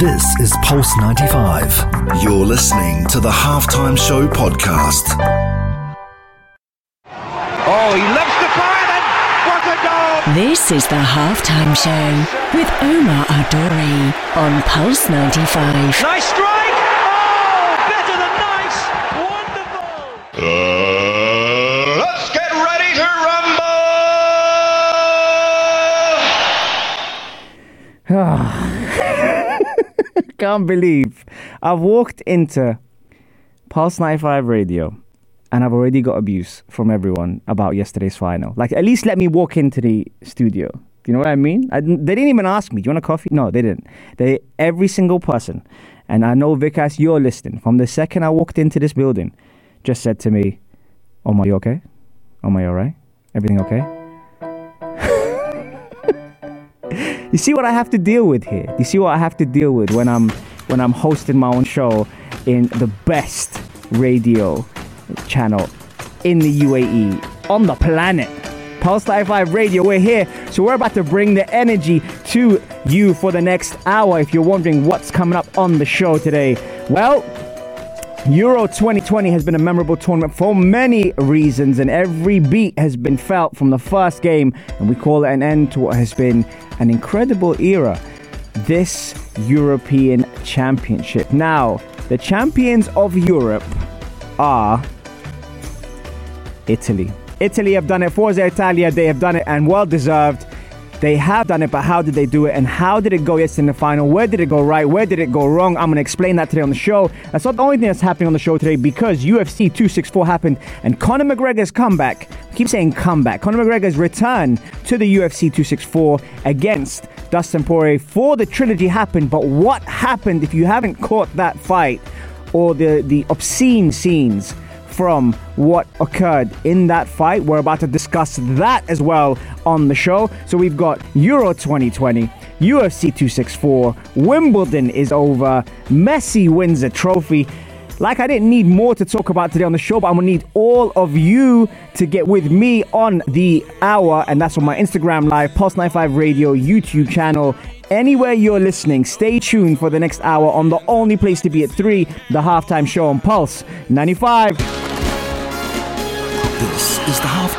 This is Pulse 95. You're listening to the Halftime Show podcast. Oh, he loves the fire then. What a goal! This is the halftime show with Omar Adori on Pulse 95. Nice strike! Oh, better than nice! Wonderful! Uh, let's get ready to rumble! Can't believe I've walked into Pulse 95 Radio and I've already got abuse from everyone about yesterday's final. Like, at least let me walk into the studio. Do you know what I mean? I, they didn't even ask me, do you want a coffee? No, they didn't. They, every single person, and I know Vikas, you're listening, from the second I walked into this building, just said to me, Omar, you okay? Omar, you alright? Everything okay? You see what I have to deal with here. You see what I have to deal with when I'm when I'm hosting my own show in the best radio channel in the UAE on the planet. Pulse 95 Radio, we're here. So we're about to bring the energy to you for the next hour. If you're wondering what's coming up on the show today, well, Euro 2020 has been a memorable tournament for many reasons, and every beat has been felt from the first game, and we call it an end to what has been an incredible era. This European Championship. Now, the champions of Europe are Italy. Italy have done it. Forza Italia, they have done it, and well deserved. They have done it, but how did they do it? And how did it go yesterday in the final? Where did it go right? Where did it go wrong? I'm going to explain that today on the show. That's not the only thing that's happening on the show today because UFC 264 happened and Conor McGregor's comeback. I keep saying comeback. Conor McGregor's return to the UFC 264 against Dustin Poirier for the trilogy happened. But what happened if you haven't caught that fight or the, the obscene scenes? From what occurred in that fight. We're about to discuss that as well on the show. So we've got Euro 2020, UFC 264, Wimbledon is over, Messi wins a trophy. Like I didn't need more to talk about today on the show, but I'm gonna need all of you to get with me on the hour, and that's on my Instagram live, Pulse 95 Radio YouTube channel. Anywhere you're listening, stay tuned for the next hour on the only place to be at 3, the halftime show on Pulse 95.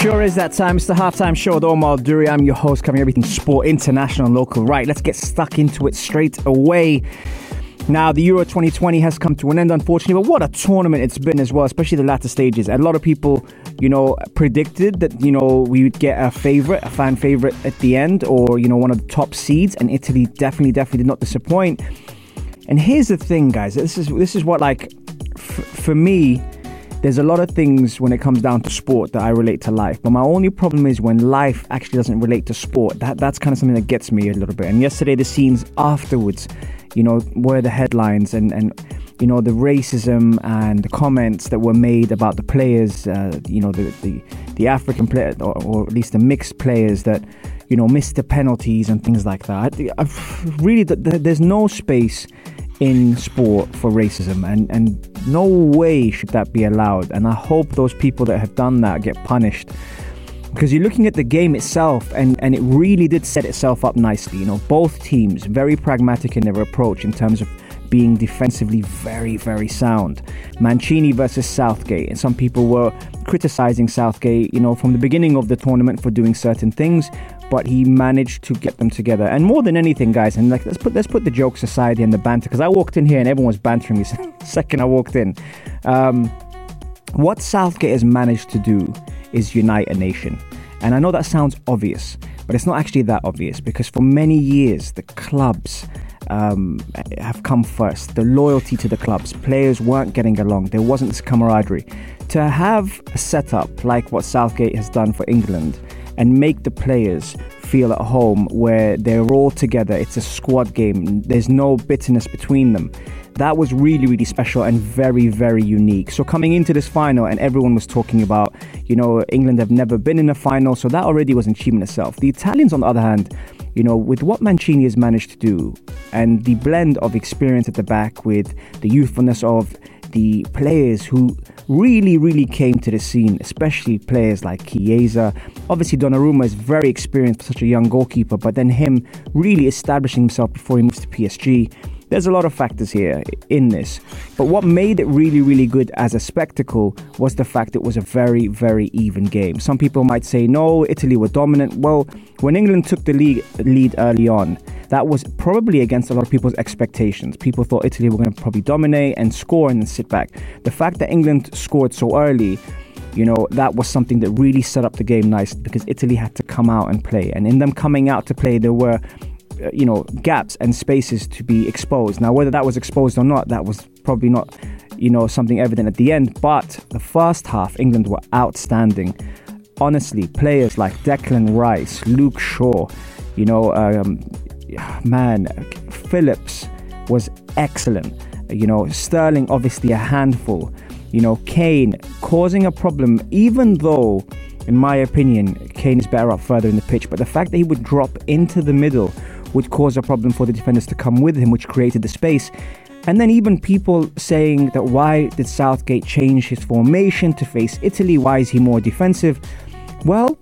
Sure is that time. It's the halftime show with Omar Duri. I'm your host, covering everything sport, international, and local. Right, let's get stuck into it straight away. Now, the Euro 2020 has come to an end, unfortunately, but what a tournament it's been as well, especially the latter stages. A lot of people, you know, predicted that, you know, we would get a favorite, a fan favorite at the end, or, you know, one of the top seeds, and Italy definitely, definitely did not disappoint. And here's the thing, guys. This is this is what like f- for me. There's a lot of things when it comes down to sport that I relate to life, but my only problem is when life actually doesn't relate to sport. That that's kind of something that gets me a little bit. And yesterday, the scenes afterwards, you know, were the headlines and and you know the racism and the comments that were made about the players. Uh, you know, the the the African player or, or at least the mixed players that you know missed the penalties and things like that. I, really, th- th- there's no space in sport for racism and, and no way should that be allowed. And i hope those people that have done that get punished. Because you're looking at the game itself and, and it really did set itself up nicely. You know both teams very pragmatic in their approach in terms of being defensively very very sound. Mancini versus southgate. And some people were criticizing southgate you know from the beginning of the tournament for doing certain things but he managed to get them together. And more than anything, guys, and like let's put let's put the jokes aside and the banter because I walked in here and everyone was bantering me second I walked in. Um, what Southgate has managed to do is unite a nation, and I know that sounds obvious, but it's not actually that obvious because for many years the clubs. Um, have come first. The loyalty to the clubs. Players weren't getting along. There wasn't this camaraderie. To have a setup like what Southgate has done for England and make the players feel at home where they're all together. It's a squad game. There's no bitterness between them. that was really, really special and very, very unique. So coming into this final, and everyone was talking about, you know, England have never been in a final, so that already was an achievement itself. The Italians, on the other hand, you know, with what Mancini has managed to do and the blend of experience at the back with the youthfulness of the players who really, really came to the scene, especially players like Chiesa. Obviously, Donnarumma is very experienced for such a young goalkeeper, but then him really establishing himself before he moves to PSG. There's a lot of factors here in this. But what made it really, really good as a spectacle was the fact it was a very, very even game. Some people might say, no, Italy were dominant. Well, when England took the lead, lead early on, that was probably against a lot of people's expectations. People thought Italy were going to probably dominate and score and then sit back. The fact that England scored so early, you know, that was something that really set up the game nice because Italy had to come out and play. And in them coming out to play, there were you know gaps and spaces to be exposed. Now, whether that was exposed or not, that was probably not you know something evident at the end. But the first half, England were outstanding. Honestly, players like Declan Rice, Luke Shaw, you know, um, man, Phillips was excellent. You know, Sterling obviously a handful. You know, Kane causing a problem, even though, in my opinion, Kane is better up further in the pitch. But the fact that he would drop into the middle would cause a problem for the defenders to come with him, which created the space. And then even people saying that why did Southgate change his formation to face Italy? Why is he more defensive? Well,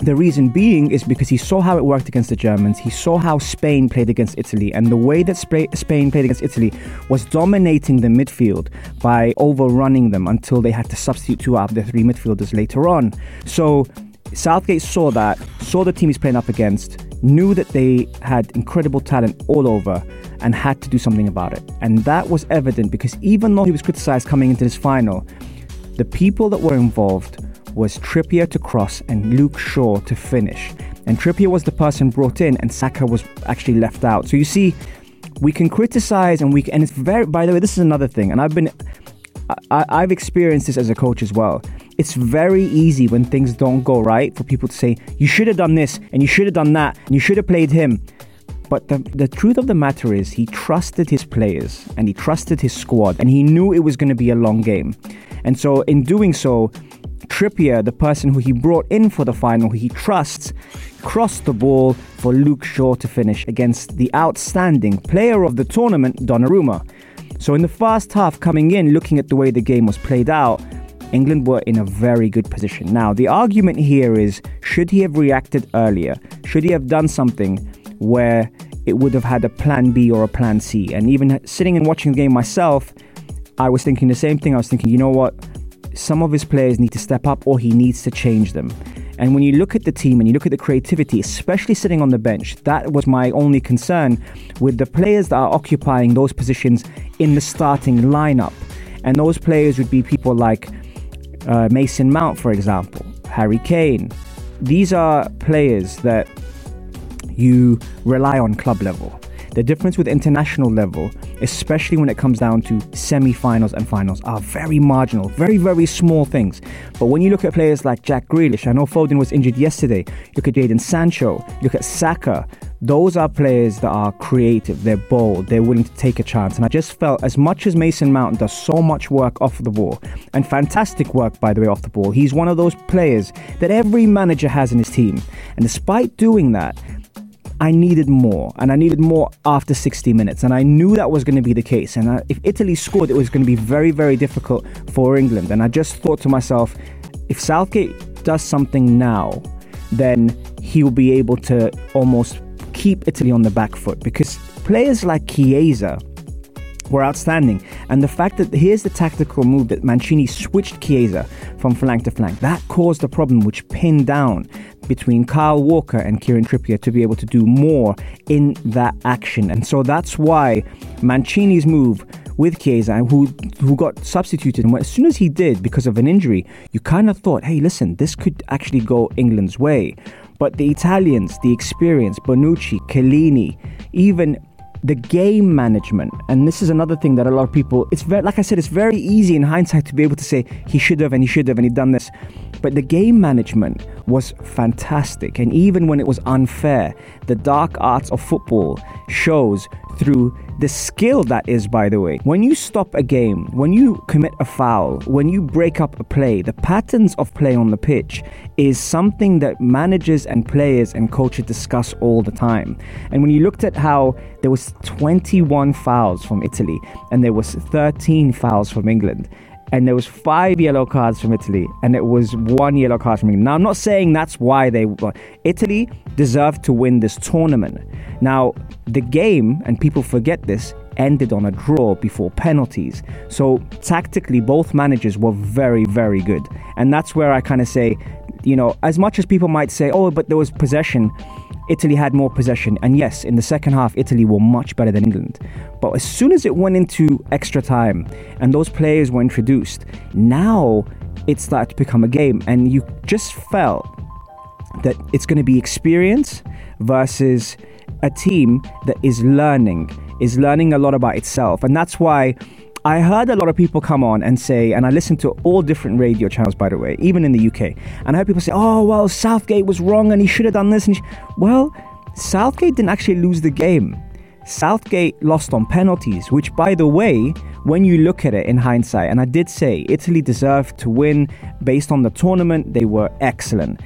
the reason being is because he saw how it worked against the Germans. He saw how Spain played against Italy. And the way that Spain played against Italy was dominating the midfield by overrunning them until they had to substitute two out of their three midfielders later on. So Southgate saw that, saw the team he's playing up against, knew that they had incredible talent all over, and had to do something about it. And that was evident because even though he was criticized coming into this final, the people that were involved was Trippier to cross and Luke Shaw to finish. And Trippier was the person brought in, and Saka was actually left out. So you see, we can criticize, and we can, and it's very. By the way, this is another thing, and I've been, I, I've experienced this as a coach as well. It's very easy when things don't go right for people to say you should have done this and you should have done that and you should have played him. But the, the truth of the matter is, he trusted his players and he trusted his squad and he knew it was going to be a long game. And so, in doing so, Trippier, the person who he brought in for the final, who he trusts, crossed the ball for Luke Shaw to finish against the outstanding player of the tournament, Donnarumma. So, in the first half, coming in, looking at the way the game was played out, England were in a very good position. Now, the argument here is should he have reacted earlier? Should he have done something where it would have had a plan B or a plan C? And even sitting and watching the game myself, I was thinking the same thing. I was thinking, you know what? some of his players need to step up or he needs to change them. And when you look at the team and you look at the creativity, especially sitting on the bench, that was my only concern with the players that are occupying those positions in the starting lineup. And those players would be people like uh, Mason Mount, for example, Harry Kane. These are players that you rely on club level. The difference with international level, especially when it comes down to semi finals and finals, are very marginal, very, very small things. But when you look at players like Jack Grealish, I know Foden was injured yesterday, look at Jadon Sancho, look at Saka, those are players that are creative, they're bold, they're willing to take a chance. And I just felt as much as Mason Mount does so much work off the ball, and fantastic work, by the way, off the ball, he's one of those players that every manager has in his team. And despite doing that, I needed more, and I needed more after 60 minutes, and I knew that was going to be the case. And I, if Italy scored, it was going to be very, very difficult for England. And I just thought to myself, if Southgate does something now, then he will be able to almost keep Italy on the back foot because players like Chiesa were outstanding. And the fact that here's the tactical move that Mancini switched Chiesa from flank to flank, that caused a problem which pinned down between Kyle Walker and Kieran Trippier to be able to do more in that action. And so that's why Mancini's move with Chiesa, who who got substituted, and as soon as he did because of an injury, you kind of thought, hey, listen, this could actually go England's way. But the Italians, the experience, Bonucci, Chiellini, even the game management and this is another thing that a lot of people it's very like i said it's very easy in hindsight to be able to say he should have and he should have and he done this But the game management was fantastic. And even when it was unfair, the dark arts of football shows through the skill that is, by the way. When you stop a game, when you commit a foul, when you break up a play, the patterns of play on the pitch is something that managers and players and coaches discuss all the time. And when you looked at how there was 21 fouls from Italy and there was 13 fouls from England, and there was five yellow cards from Italy, and it was one yellow card from England. Now, I'm not saying that's why they won. Italy deserved to win this tournament. Now, the game, and people forget this, ended on a draw before penalties. So tactically, both managers were very, very good, and that's where I kind of say, you know, as much as people might say, oh, but there was possession. Italy had more possession. And yes, in the second half, Italy were much better than England. But as soon as it went into extra time and those players were introduced, now it started to become a game. And you just felt that it's going to be experience versus a team that is learning, is learning a lot about itself. And that's why I heard a lot of people come on and say, and I listened to all different radio channels, by the way, even in the UK, and I heard people say, oh, well, Southgate was wrong and he should have done this. And sh-. Well, Southgate didn't actually lose the game. Southgate lost on penalties, which, by the way, when you look at it in hindsight, and I did say Italy deserved to win based on the tournament, they were excellent.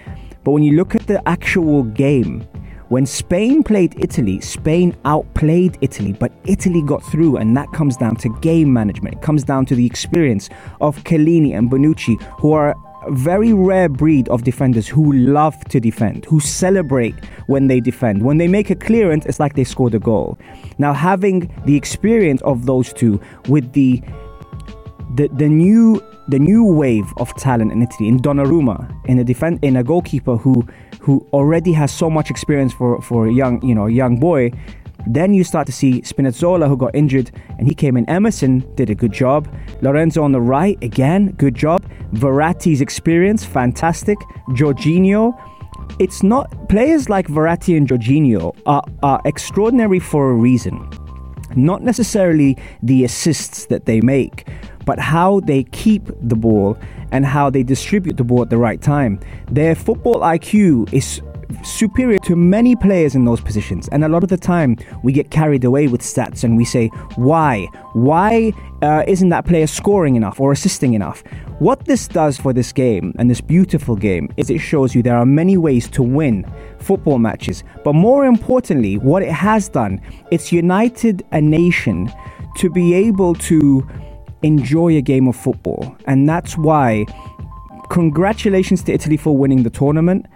But when you look at the actual game, when Spain played Italy, Spain outplayed Italy, but Italy got through, and that comes down to game management. It comes down to the experience of Chiellini and Bonucci, who are a very rare breed of defenders who love to defend, who celebrate when they defend. When they make a clearance, it's like they scored a goal. Now, having the experience of those two with the the, the new the new wave of talent in Italy in Donnarumma in a defend in a goalkeeper who who already has so much experience for for a young you know young boy then you start to see Spinazzola who got injured and he came in. Emerson did a good job. Lorenzo on the right again good job. Verratti's experience fantastic. Jorginho. It's not players like Verratti and Jorginho are, are extraordinary for a reason. Not necessarily the assists that they make but how they keep the ball and how they distribute the ball at the right time. Their football IQ is superior to many players in those positions. And a lot of the time, we get carried away with stats and we say, why? Why uh, isn't that player scoring enough or assisting enough? What this does for this game and this beautiful game is it shows you there are many ways to win football matches. But more importantly, what it has done, it's united a nation to be able to enjoy a game of football. And that's why, congratulations to Italy for winning the tournament.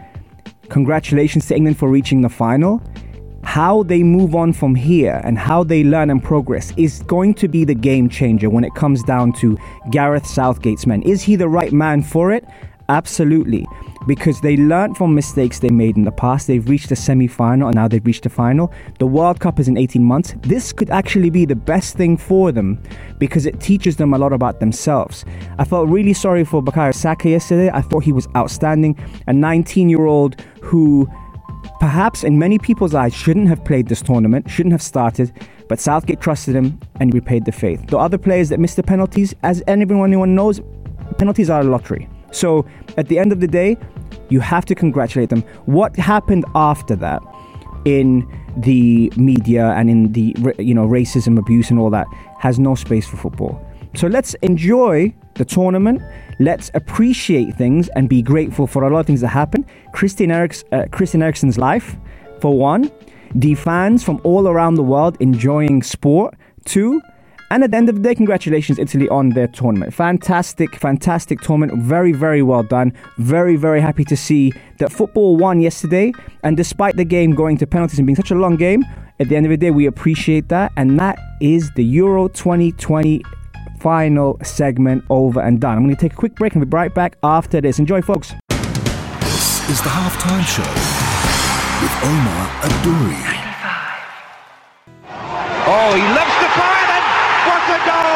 Congratulations to England for reaching the final. How they move on from here and how they learn and progress is going to be the game changer when it comes down to Gareth Southgate's men. Is he the right man for it? Absolutely. Because they learned from mistakes they made in the past. They've reached the semi final and now they've reached the final. The World Cup is in 18 months. This could actually be the best thing for them because it teaches them a lot about themselves. I felt really sorry for Bukayo Saka yesterday. I thought he was outstanding. A 19 year old who perhaps in many people's eyes shouldn't have played this tournament, shouldn't have started, but Southgate trusted him and repaid the faith. The other players that missed the penalties, as anyone knows, penalties are a lottery. So at the end of the day, you have to congratulate them. What happened after that in the media and in the you know racism, abuse, and all that has no space for football. So let's enjoy the tournament. Let's appreciate things and be grateful for a lot of things that happen. Christian, Eriks, uh, Christian Eriksen's life, for one. The fans from all around the world enjoying sport. Two, and at the end of the day, congratulations, Italy, on their tournament. Fantastic, fantastic tournament. Very, very well done. Very, very happy to see that football won yesterday. And despite the game going to penalties and being such a long game, at the end of the day, we appreciate that. And that is the Euro 2020 final segment over and done. I'm going to take a quick break and be right back after this. Enjoy, folks. This is the halftime show with Omar Adouri. Oh, he loves the fire then. What a goal!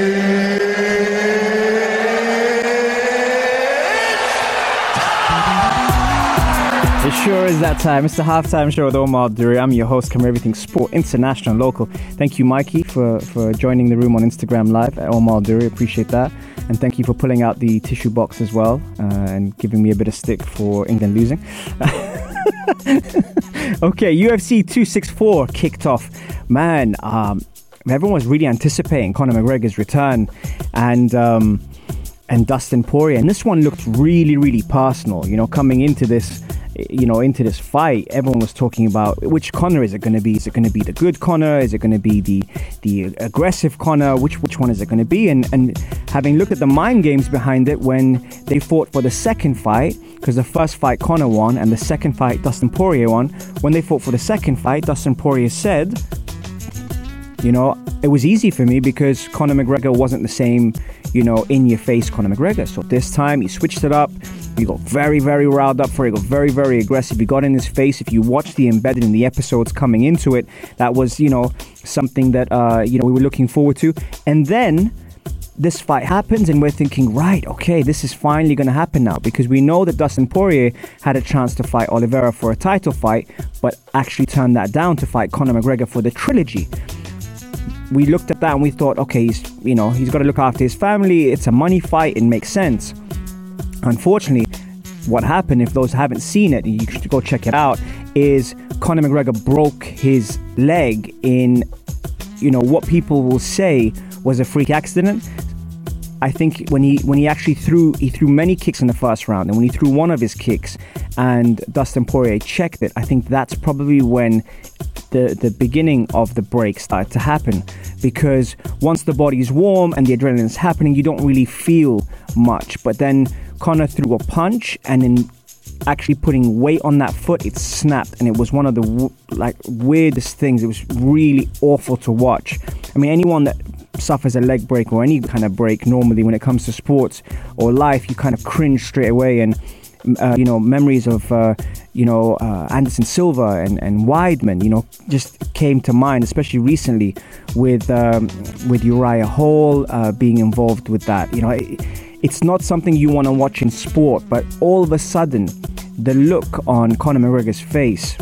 It sure is that time. It's the halftime show with Omar Duri. I'm your host, Come Everything Sport, international, local. Thank you, Mikey, for, for joining the room on Instagram Live at Omar Duri. Appreciate that. And thank you for pulling out the tissue box as well uh, and giving me a bit of stick for England losing. okay, UFC 264 kicked off. Man, um, everyone was really anticipating Conor McGregor's return. And. Um, and Dustin Poirier, and this one looked really, really personal. You know, coming into this, you know, into this fight, everyone was talking about which Conor is it going to be? Is it going to be the good Conor? Is it going to be the the aggressive Conor? Which which one is it going to be? And and having looked at the mind games behind it when they fought for the second fight, because the first fight Conor won and the second fight Dustin Poirier won. When they fought for the second fight, Dustin Poirier said, you know, it was easy for me because Conor McGregor wasn't the same, you know, in your face Conor McGregor. So this time he switched it up. He got very, very riled up for it. He got very, very aggressive. He got in his face. If you watch the embedded in the episodes coming into it, that was, you know, something that, uh, you know, we were looking forward to. And then this fight happens and we're thinking, right, okay, this is finally going to happen now because we know that Dustin Poirier had a chance to fight Oliveira for a title fight, but actually turned that down to fight Conor McGregor for the trilogy we looked at that and we thought, okay, he's you know he's got to look after his family. It's a money fight. It makes sense. Unfortunately, what happened, if those haven't seen it, you should go check it out. Is Conor McGregor broke his leg in, you know, what people will say was a freak accident. I think when he when he actually threw he threw many kicks in the first round, and when he threw one of his kicks, and Dustin Poirier checked it, I think that's probably when the the beginning of the break started to happen because once the body's warm and the adrenaline is happening, you don't really feel much. But then Conor threw a punch and in actually putting weight on that foot, it snapped, and it was one of the like weirdest things. It was really awful to watch. I mean, anyone that suffers a leg break or any kind of break normally when it comes to sports or life, you kind of cringe straight away and. Uh, you know, memories of, uh, you know, uh, Anderson Silva and, and Weidman, you know, just came to mind, especially recently with um, with Uriah Hall uh, being involved with that. You know, it, it's not something you want to watch in sport, but all of a sudden, the look on Conor McGregor's face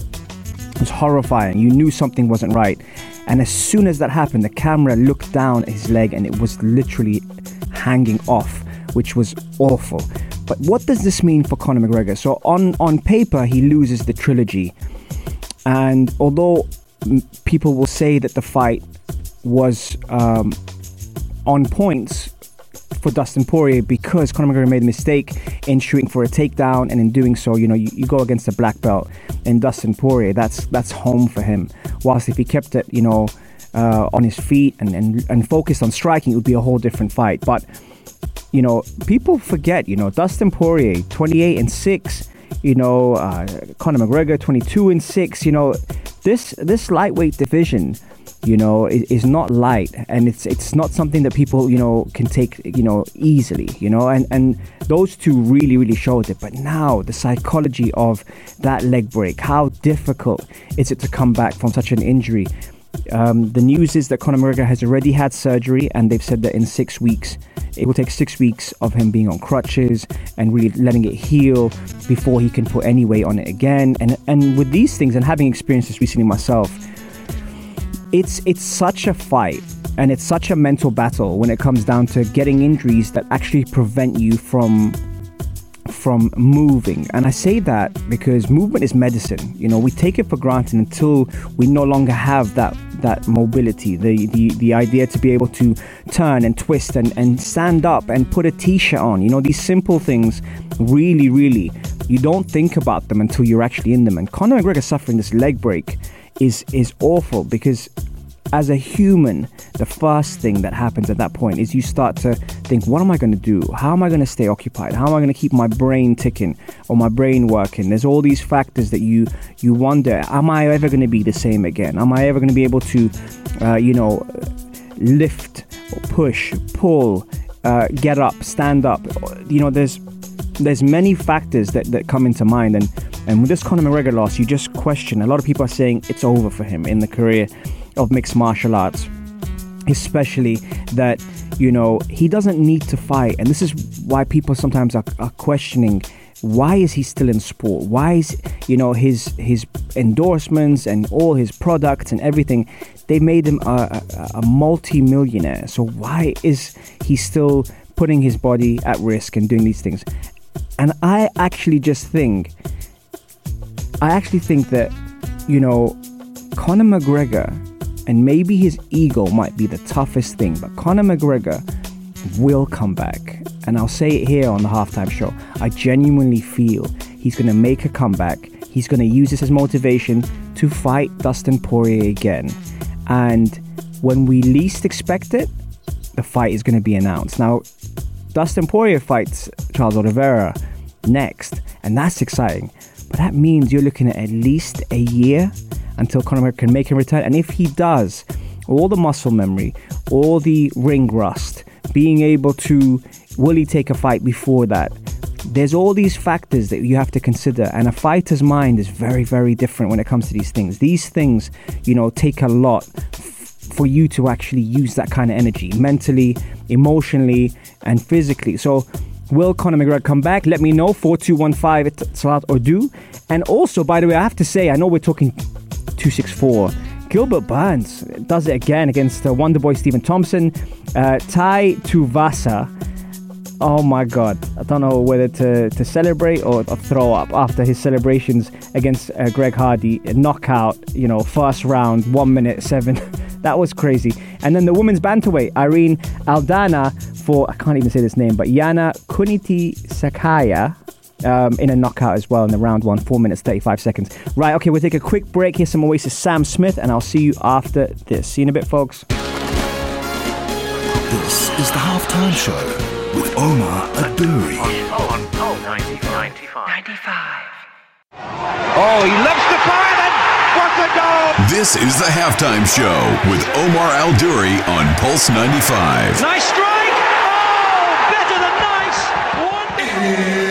was horrifying. You knew something wasn't right. And as soon as that happened, the camera looked down at his leg and it was literally hanging off, which was awful. But what does this mean for Conor McGregor? So on on paper, he loses the trilogy, and although people will say that the fight was um, on points for Dustin Poirier because Conor McGregor made a mistake in shooting for a takedown, and in doing so, you know, you, you go against a black belt and Dustin Poirier. That's that's home for him. Whilst if he kept it, you know, uh, on his feet and, and and focused on striking, it would be a whole different fight. But you know, people forget, you know, Dustin Poirier, 28 and six. You know, uh, Conor McGregor, 22 and six. You know, this this lightweight division you know, is, is not light, and it's it's not something that people you know can take you know easily, you know, and and those two really really showed it. But now the psychology of that leg break, how difficult is it to come back from such an injury? Um, the news is that Conor McGregor has already had surgery, and they've said that in six weeks, it will take six weeks of him being on crutches and really letting it heal before he can put any weight on it again. And and with these things, and having experienced this recently myself, it's it's such a fight and it's such a mental battle when it comes down to getting injuries that actually prevent you from from moving and i say that because movement is medicine you know we take it for granted until we no longer have that that mobility the the, the idea to be able to turn and twist and, and stand up and put a t-shirt on. You know these simple things really really you don't think about them until you're actually in them. And conor mcgregor suffering this leg break is is awful because as a human, the first thing that happens at that point is you start to think, what am I going to do? How am I going to stay occupied? How am I going to keep my brain ticking or my brain working? There's all these factors that you you wonder, am I ever going to be the same again? Am I ever going to be able to, uh, you know, lift, push, pull, uh, get up, stand up? You know, there's there's many factors that, that come into mind and and with this Conor McGregor loss, you just question. A lot of people are saying it's over for him in the career of mixed martial arts. especially that you know he doesn't need to fight. And this is why people sometimes are, are questioning why is he still in sport? Why is you know his his endorsements and all his products and everything they made him a, a, a multi-millionaire. So why is he still putting his body at risk and doing these things? And i actually just think i actually think that you know conor mcgregor and maybe his ego might be the toughest thing, but Conor McGregor will come back. And I'll say it here on the halftime show. I genuinely feel he's going to make a comeback. He's going to use this as motivation to fight Dustin Poirier again. And when we least expect it, the fight is going to be announced. Now, Dustin Poirier fights Charles Oliveira next, and that's exciting. But that means you're looking at at least a year until Conor McGregor can make a return. And if he does, all the muscle memory, all the ring rust, being able to, will he take a fight before that? There's all these factors that you have to consider, and a fighter's mind is very, very different when it comes to these things. These things, you know, take a lot for you to actually use that kind of energy mentally, emotionally, and physically. So, will Conor McGregor come back? Let me know. 4215 Salat or do. And also, by the way, I have to say, I know we're talking 264. Gilbert Burns does it again against uh, Wonderboy Stephen Thompson. Uh, Tai Tuivasa. Oh my God. I don't know whether to, to celebrate or, or throw up after his celebrations against uh, Greg Hardy. Knockout, you know, first round, one minute, seven. that was crazy. And then the women's bantamweight, Irene Aldana for, I can't even say this name, but Yana Kuniti Sakaya um, in a knockout as well in the round one, four minutes, 35 seconds. Right, okay, we'll take a quick break. Here's some Oasis Sam Smith, and I'll see you after this. See you in a bit, folks. This is the halftime show with Omar Adouri. On, on, on 95. 95. Oh, he loves the fire then. This is the halftime show with Omar Al Duri on Pulse 95. Nice strike! Oh, better than nice! Wonderful!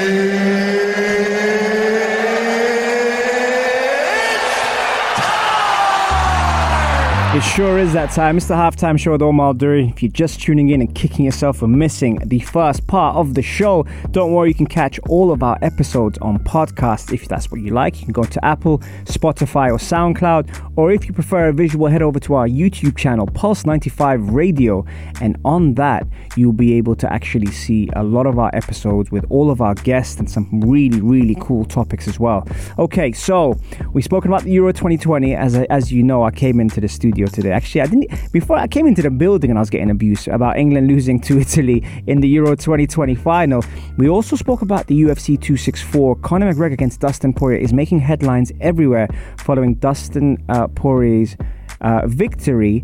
It sure is that time. It's the halftime show with Omar Duri. If you're just tuning in and kicking yourself for missing the first part of the show, don't worry, you can catch all of our episodes on podcast if that's what you like. You can go to Apple, Spotify, or SoundCloud, or if you prefer a visual, head over to our YouTube channel, Pulse 95 Radio, and on that, you'll be able to actually see a lot of our episodes with all of our guests and some really, really cool topics as well. Okay, so we've spoken about the Euro 2020. As, as you know, I came into the studio today. Actually, I didn't before I came into the building and I was getting abused about England losing to Italy in the Euro 2020 final. We also spoke about the UFC 264. Conor McGregor against Dustin Poirier is making headlines everywhere following Dustin uh, Poirier's uh, victory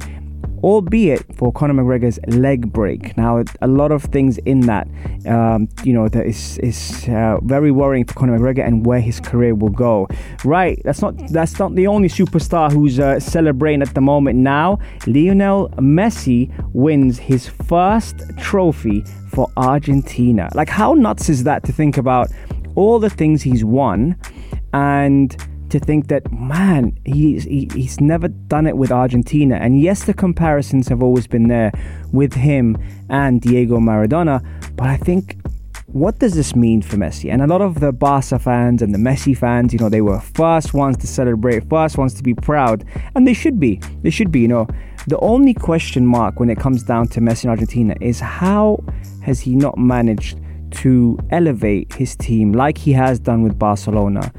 albeit for Conor McGregor's leg break. Now, a lot of things in that, um, you know, that is is uh, very worrying for Conor McGregor and where his career will go. Right, that's not that's not the only superstar who's uh, celebrating at the moment. Now, Lionel Messi wins his first trophy for Argentina. Like, how nuts is that to think about all the things he's won and to think that man he's he, he's never done it with Argentina and yes the comparisons have always been there with him and Diego Maradona but I think what does this mean for Messi? And a lot of the Barca fans and the Messi fans, you know, they were first ones to celebrate, first ones to be proud, and they should be. They should be, you know. The only question mark when it comes down to Messi in Argentina is how has he not managed to elevate his team like he has done with Barcelona?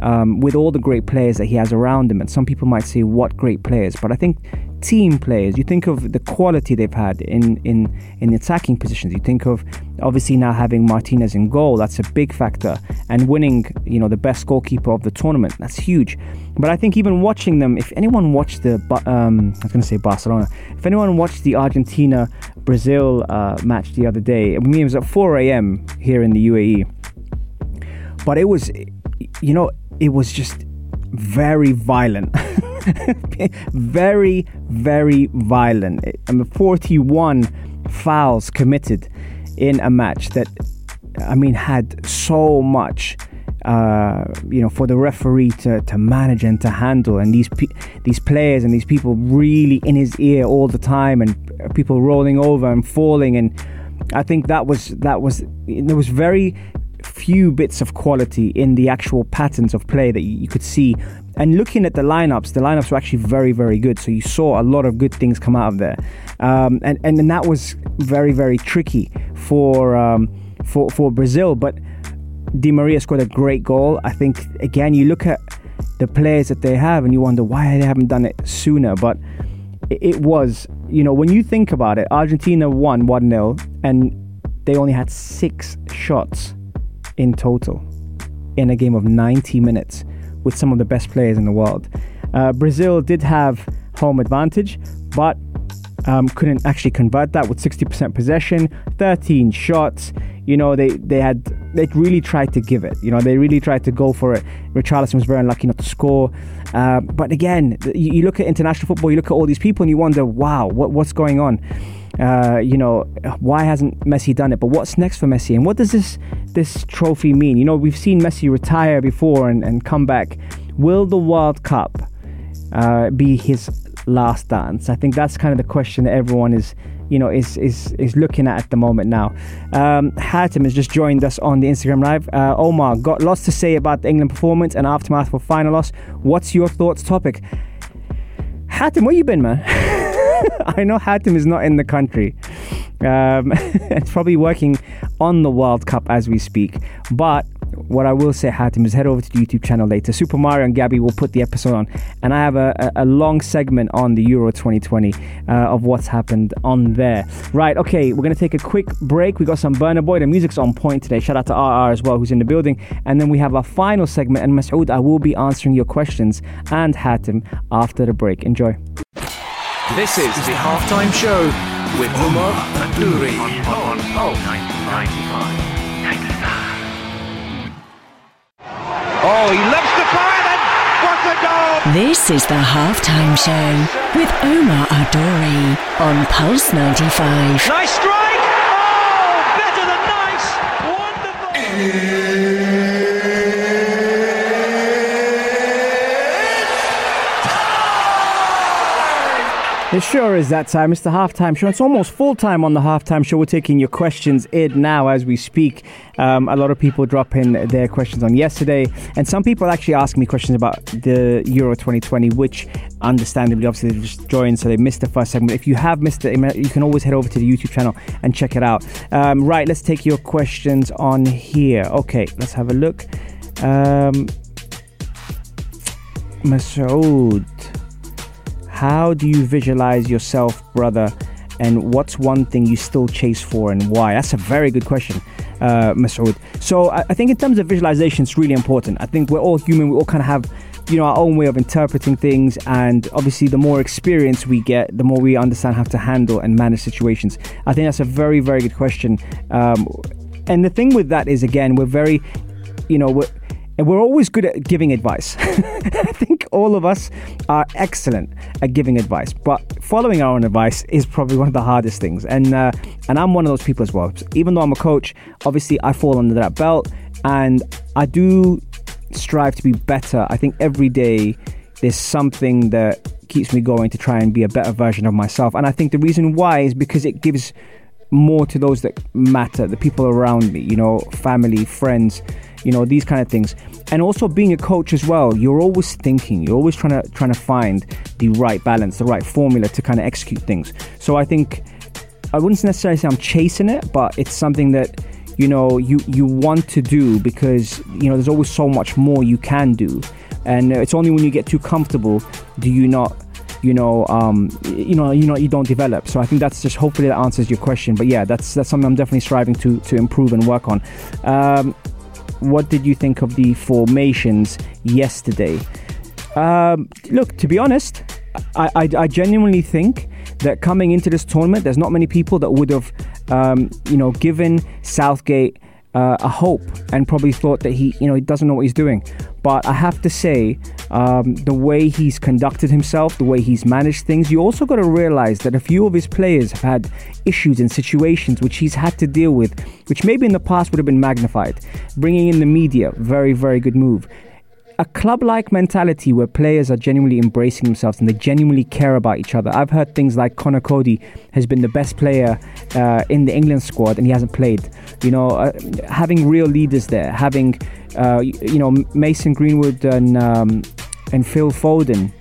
um, with all the great players that he has around him. And some people might say, what great players? But I think team players, you think of the quality they've had in, in, in attacking positions. You think of obviously now having Martinez in goal, that's a big factor. And winning, you know, the best goalkeeper of the tournament, that's huge. But I think even watching them, if anyone watched the, um, I was going to say Barcelona, if anyone watched the Argentina Brazil uh, match the other day, I mean, it was at 4 a.m. here in the UAE. But it was, you know, it was just very violent. very, very violent. I mean, 41 fouls committed in a match that, I mean, had so much uh, you know, for the referee to, to manage and to handle, and these pe- these players and these people really in his ear all the time, and people rolling over and falling, and I think that was that was there was very few bits of quality in the actual patterns of play that you could see. And looking at the lineups, the lineups were actually very, very good. So you saw a lot of good things come out of there, um, and and that was very, very tricky for um, for for Brazil. But Di Maria scored a great goal. I think again, you look at the players that they have, and you wonder why they haven't done it sooner. But it, was, you know, when you think about it, Argentina won one 0 and they only had six shots in total in a game of 90 minutes with some of the best players in the world. Uh, Brazil did have home advantage, but um, couldn't actually convert that with 60% possession, 13 shots. You know, they, they had they really tried to give it. You know, they really tried to go for it. Richarlison was very unlucky not to score. Uh, but again, you, you look at international football, you look at all these people, and you wonder, wow, what, what's going on? Uh, you know, why hasn't Messi done it? But what's next for Messi? And what does this this trophy mean? You know, we've seen Messi retire before and, and come back. Will the World Cup uh, be his last dance? I think that's kind of the question that everyone is, you know, is is is looking at at the moment now. Um, Hatem has just joined us on the Instagram live. Uh, Omar got lots to say about the England performance and aftermath for final loss. What's your thoughts? Topic. Hatem, where you been, man? I know Hatem is not in the country. Um, it's probably working on the World Cup as we speak. But what I will say, Hatem, is head over to the YouTube channel later. Super Mario and Gabby will put the episode on, and I have a, a, a long segment on the Euro 2020 uh, of what's happened on there. Right, okay, we're gonna take a quick break. We got some Burna Boy. The music's on point today. Shout out to RR as well, who's in the building. And then we have our final segment, and Masoud, I will be answering your questions and Hatem after the break. Enjoy. This is the halftime show with Umar Duri on, on, on, 95. 95. Oh, he loves the fire then! What a goal! This is the halftime show with Omar Adori on Pulse 95. Nice strike! Oh, better than nice! Wonderful! It sure is that time. It's the halftime show. It's almost full time on the halftime show. We're taking your questions in now as we speak. Um, a lot of people drop in their questions on yesterday, and some people actually ask me questions about the Euro 2020, which understandably, obviously, they just joined, so they missed the first segment. If you have missed it, you can always head over to the YouTube channel and check it out. Um, right, let's take your questions on here. Okay, let's have a look. Um, Masoud. How do you visualize yourself, brother? And what's one thing you still chase for and why? That's a very good question, uh, Masoud. So I, I think in terms of visualization, it's really important. I think we're all human. We all kind of have, you know, our own way of interpreting things. And obviously, the more experience we get, the more we understand how to handle and manage situations. I think that's a very, very good question. Um, and the thing with that is, again, we're very, you know, we're, and we're always good at giving advice. I think all of us are excellent at giving advice, but following our own advice is probably one of the hardest things. And uh, and I'm one of those people as well. Even though I'm a coach, obviously I fall under that belt, and I do strive to be better. I think every day there's something that keeps me going to try and be a better version of myself. And I think the reason why is because it gives more to those that matter, the people around me, you know, family, friends, you know, these kind of things. And also being a coach as well, you're always thinking, you're always trying to trying to find the right balance, the right formula to kind of execute things. So I think I wouldn't necessarily say I'm chasing it, but it's something that you know you you want to do because you know there's always so much more you can do, and it's only when you get too comfortable do you not you know, um, you know, you know, you don't develop. So I think that's just hopefully that answers your question. But yeah, that's that's something I'm definitely striving to to improve and work on. Um, what did you think of the formations yesterday? Um, look, to be honest, I, I, I, genuinely think that coming into this tournament, there's not many people that would have, um, you know, given Southgate uh, a hope and probably thought that he, you know, he doesn't know what he's doing. But I have to say, um, the way he's conducted himself, the way he's managed things, you also got to realize that a few of his players have had issues and situations which he's had to deal with, which maybe in the past would have been magnified. Bringing in the media, very, very good move a club like mentality where players are genuinely embracing themselves and they genuinely care about each other. I've heard things like Conor Coady has been the best player uh, in the England squad and he hasn't played. You know, uh, having real leaders there, having, uh, you know, Mason Greenwood and, um, and Phil Foden,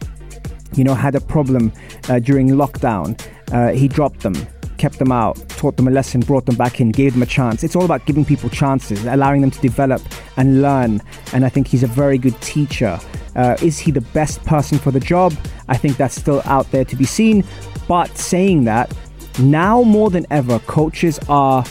you know, had a problem uh, during lockdown. Uh, he dropped them kept them out, taught them a lesson, brought them back in, gave them a chance. It's all about giving people chances, allowing them to develop and learn. And I think he's a very good teacher. Uh, is he the best person for the job? I think that's still out there to be seen. But saying that, now more than ever, coaches are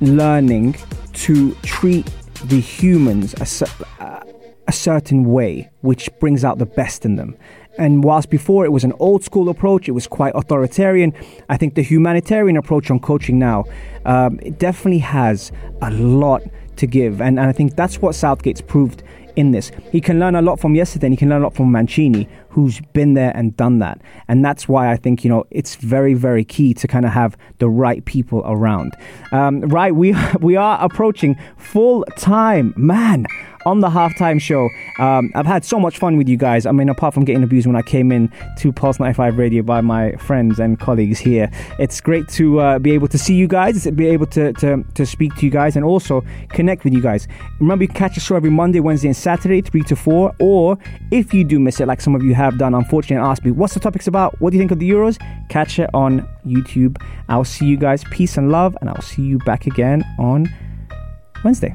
learning to treat the humans a, a certain way, which brings out the best in them. And whilst before it was an old school approach, it was quite authoritarian. I think the humanitarian approach on coaching now um, it definitely has a lot to give, and, and I think that's what Southgate's proved in this. He can learn a lot from yesterday, and he can learn a lot from Mancini, who's been there and done that. And that's why I think you know it's very, very key to kind of have the right people around. Um, right, we we are approaching full time, man on the halftime show. Um, I've had so much fun with you guys. I mean, apart from getting abused when I came in to Pulse 95 Radio by my friends and colleagues here, it's great to uh, be able to see you guys, be able to, to, to speak to you guys, and also connect with you guys. Remember, you catch the show every Monday, Wednesday, and Saturday, 3 to 4. Or if you do miss it, like some of you have done, unfortunately, asked me, what's the topics about? What do you think of the Euros? Catch it on YouTube. I'll see you guys. Peace and love, and I'll see you back again on Wednesday.